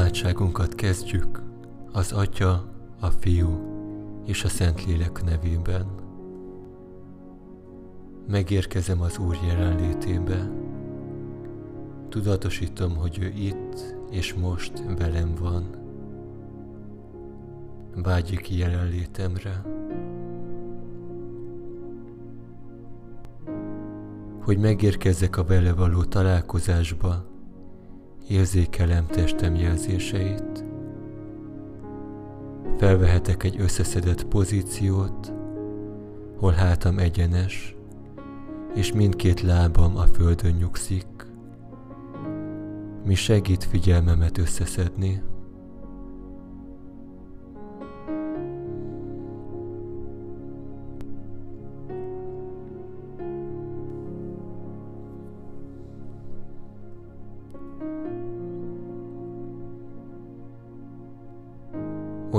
Imádságunkat kezdjük az Atya, a Fiú és a Szentlélek nevében. Megérkezem az Úr jelenlétébe. Tudatosítom, hogy ő itt és most velem van. Vágyik jelenlétemre. Hogy megérkezzek a vele való találkozásba, érzékelem testem jelzéseit. Felvehetek egy összeszedett pozíciót, hol hátam egyenes, és mindkét lábam a földön nyugszik. Mi segít figyelmemet összeszedni.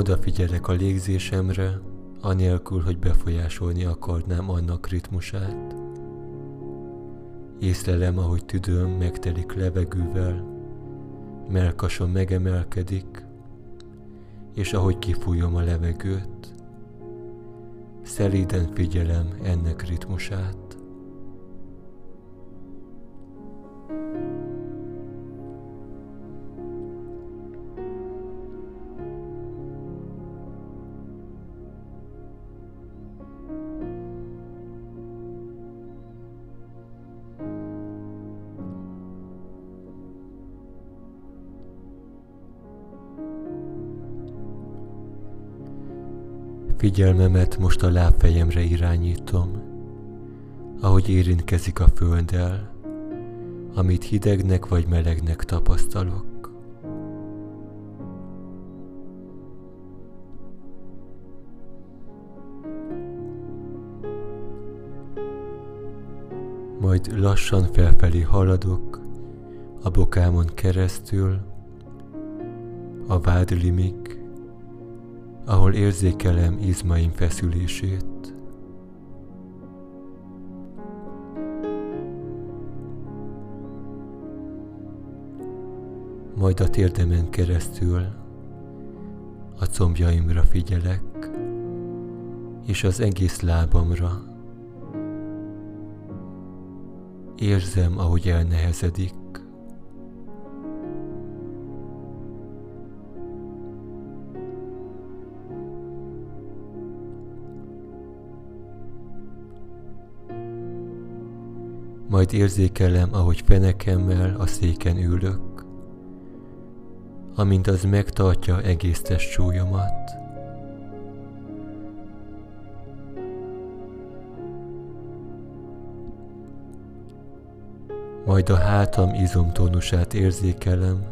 Odafigyelek a légzésemre, anélkül, hogy befolyásolni akarnám annak ritmusát. Észlelem, ahogy tüdőm megtelik levegővel, melkasom megemelkedik, és ahogy kifújom a levegőt, szelíden figyelem ennek ritmusát. Figyelmemet most a lábfejemre irányítom, ahogy érintkezik a földdel, amit hidegnek vagy melegnek tapasztalok. Majd lassan felfelé haladok a bokámon keresztül, a vádlimig, ahol érzékelem izmaim feszülését. Majd a térdemen keresztül a combjaimra figyelek, és az egész lábamra. Érzem, ahogy elnehezedik. Majd érzékelem, ahogy fenekemmel a széken ülök, amint az megtartja egész testsúlyomat. Majd a hátam izomtónusát érzékelem,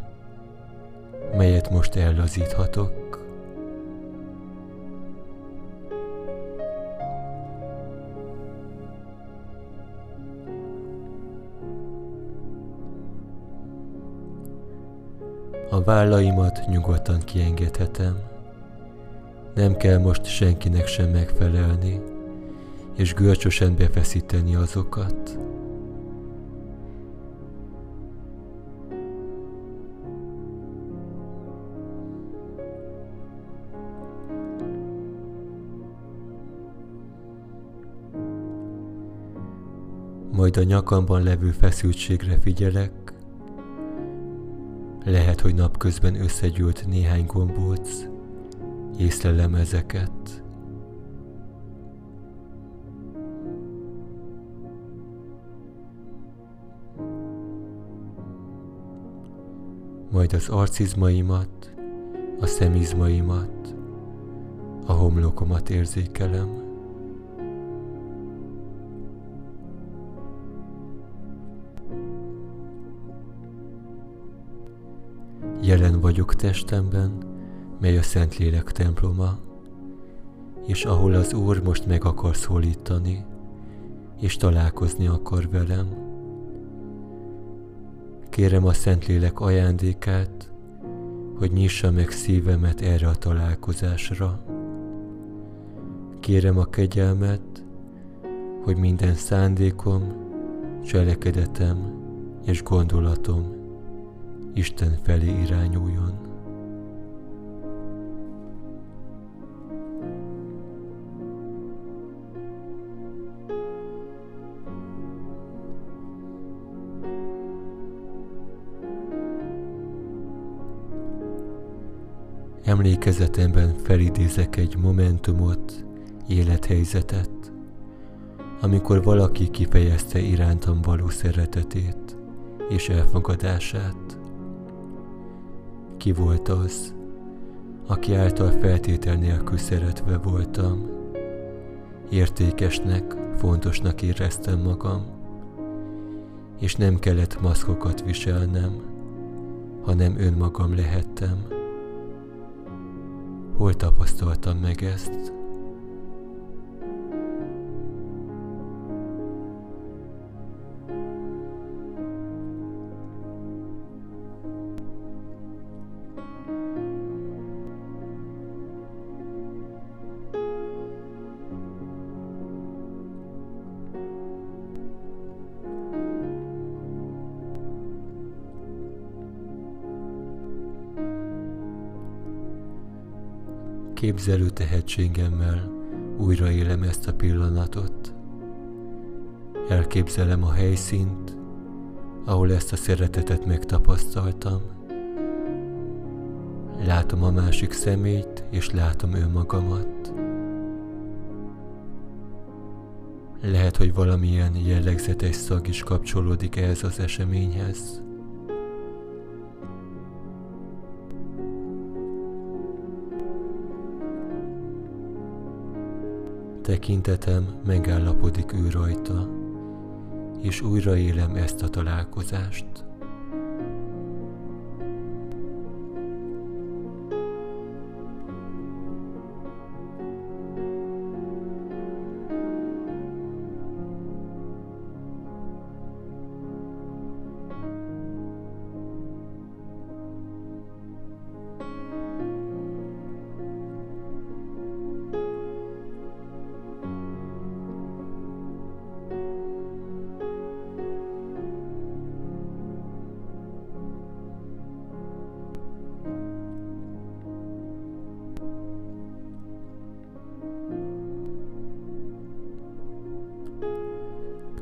melyet most ellazíthatok. Vállaimat nyugodtan kiengedhetem. Nem kell most senkinek sem megfelelni, és görcsösen befeszíteni azokat. Majd a nyakamban levő feszültségre figyelek, lehet, hogy napközben összegyűlt néhány gombóc, észlelem ezeket. Majd az arcizmaimat, a szemizmaimat, a homlokomat érzékelem. Jelen vagyok testemben, mely a Szentlélek temploma, és ahol az Úr most meg akar szólítani, és találkozni akar velem. Kérem a Szentlélek ajándékát, hogy nyissa meg szívemet erre a találkozásra. Kérem a kegyelmet, hogy minden szándékom, cselekedetem és gondolatom Isten felé irányuljon. Emlékezetemben felidézek egy momentumot, élethelyzetet, amikor valaki kifejezte irántam való szeretetét és elfogadását. Ki volt az, aki által feltétel nélkül szeretve voltam. Értékesnek, fontosnak éreztem magam, és nem kellett maszkokat viselnem, hanem önmagam lehettem. Hol tapasztaltam meg ezt? Képzelő tehetségemmel újraélem ezt a pillanatot. Elképzelem a helyszínt, ahol ezt a szeretetet megtapasztaltam. Látom a másik szemét, és látom önmagamat. Lehet, hogy valamilyen jellegzetes szag is kapcsolódik ehhez az eseményhez. Tekintetem megállapodik ő rajta, és újra élem ezt a találkozást.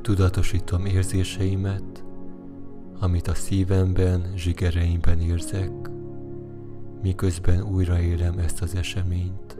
Tudatosítom érzéseimet, amit a szívemben, zsigereimben érzek, miközben újraélem ezt az eseményt.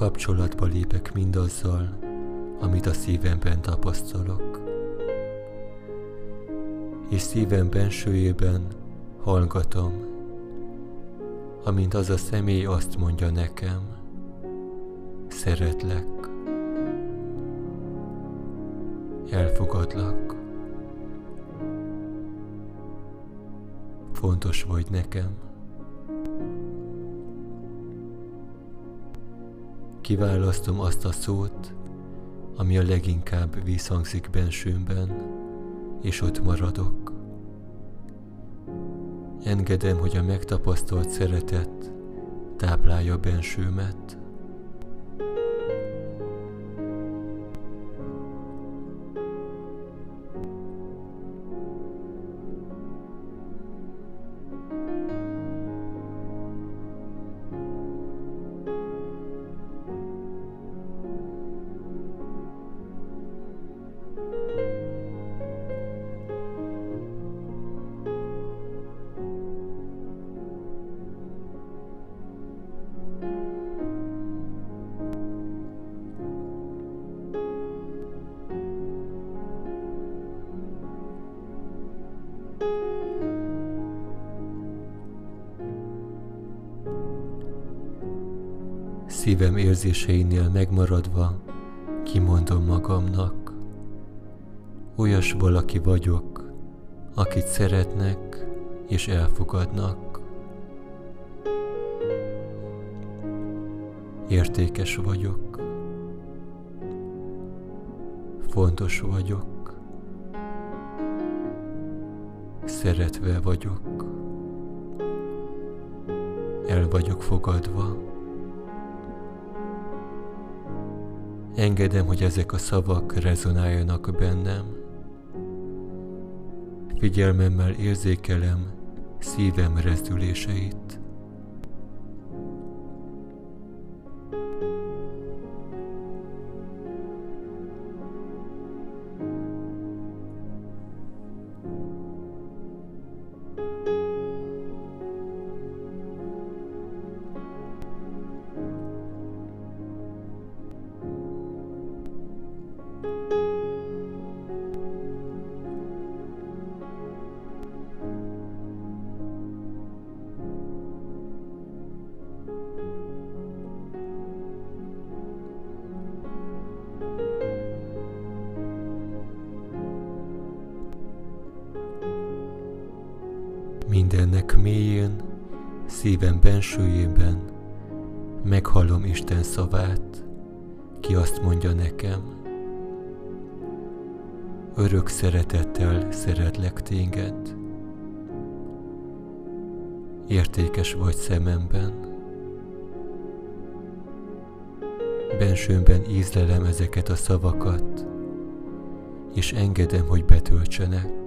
Kapcsolatba lépek mindazzal, amit a szívemben tapasztalok. És szívem bensőjében hallgatom, amint az a személy azt mondja nekem, szeretlek, elfogadlak, fontos vagy nekem. Kiválasztom azt a szót, ami a leginkább visszhangzik bensőmben, és ott maradok. Engedem, hogy a megtapasztalt szeretet táplálja bensőmet. Szívem érzéseinél megmaradva, kimondom magamnak, olyas valaki vagyok, akit szeretnek és elfogadnak. Értékes vagyok. Fontos vagyok. Szeretve vagyok, el vagyok fogadva. Engedem, hogy ezek a szavak rezonáljanak bennem. Figyelmemmel érzékelem szívem rezdüléseit. Szívem bensőjében meghallom Isten szavát, ki azt mondja nekem. Örök szeretettel szeretlek téged. Értékes vagy szememben. Bensőmben ízlelem ezeket a szavakat, és engedem, hogy betöltsenek.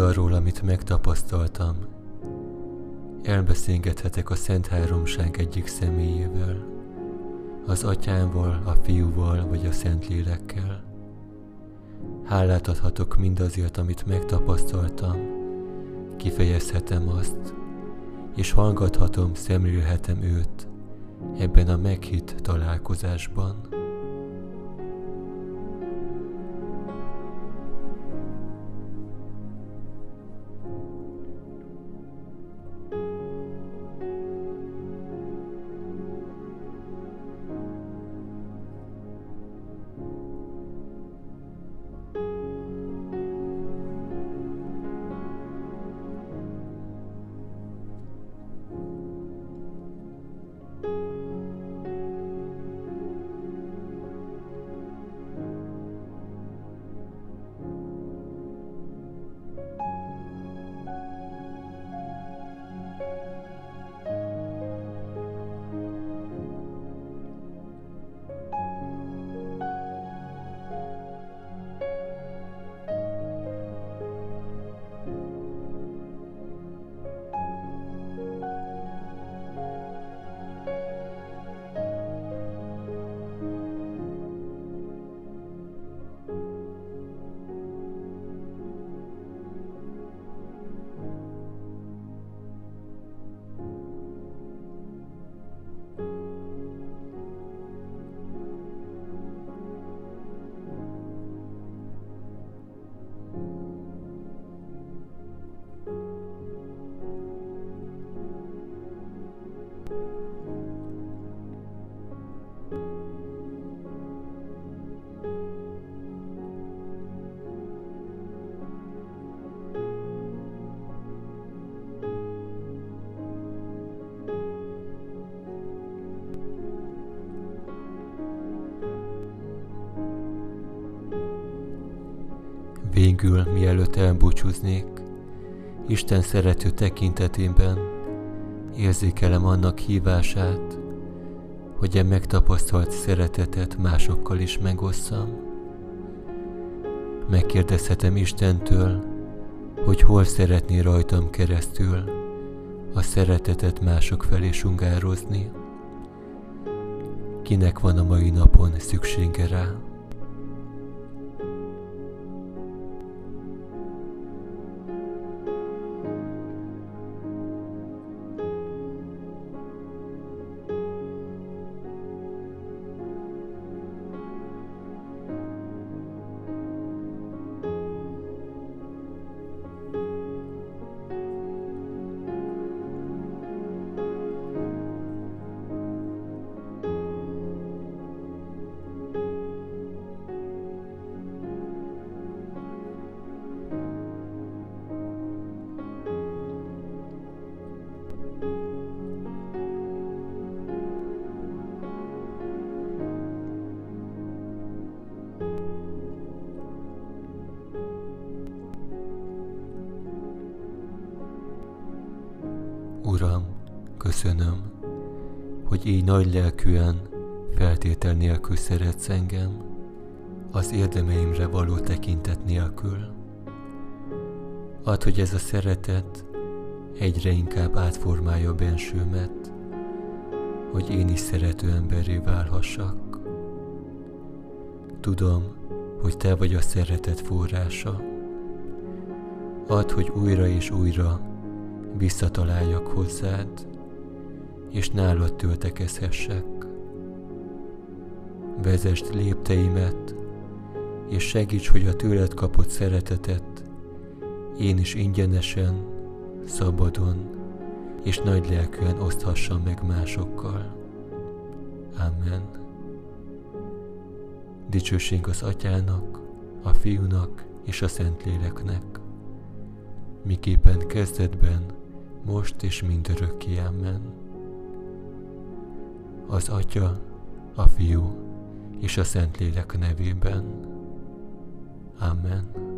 Mindarról, amit megtapasztaltam, elbeszélgethetek a Szent Háromság egyik személyével, az atyámmal, a fiúval vagy a Szent Lélekkel. Hálát adhatok mindazért, amit megtapasztaltam, kifejezhetem azt, és hallgathatom, szemlélhetem őt ebben a meghitt találkozásban. Végül, mielőtt elbúcsúznék, Isten szerető tekintetében érzékelem annak hívását, hogy e megtapasztalt szeretetet másokkal is megosszam. Megkérdezhetem Istentől, hogy hol szeretné rajtam keresztül a szeretetet mások felé sungározni. Kinek van a mai napon szüksége rá? Köszönöm, hogy így nagy lelkűen, feltétel nélkül szeretsz engem, az érdemeimre való tekintet nélkül. Add, hogy ez a szeretet egyre inkább átformálja bensőmet, hogy én is szerető emberré válhassak. Tudom, hogy Te vagy a szeretet forrása. Add, hogy újra és újra visszataláljak hozzád, és nálad töltekezhessek. Vezest lépteimet, és segíts, hogy a tőled kapott szeretetet én is ingyenesen, szabadon és nagy lelkűen oszthassam meg másokkal. Amen. Dicsőség az Atyának, a Fiúnak és a Szentléleknek, miképpen kezdetben, most és mindörökké. Amen. Az Atya, a Fiú és a Szentlélek nevében. Amen.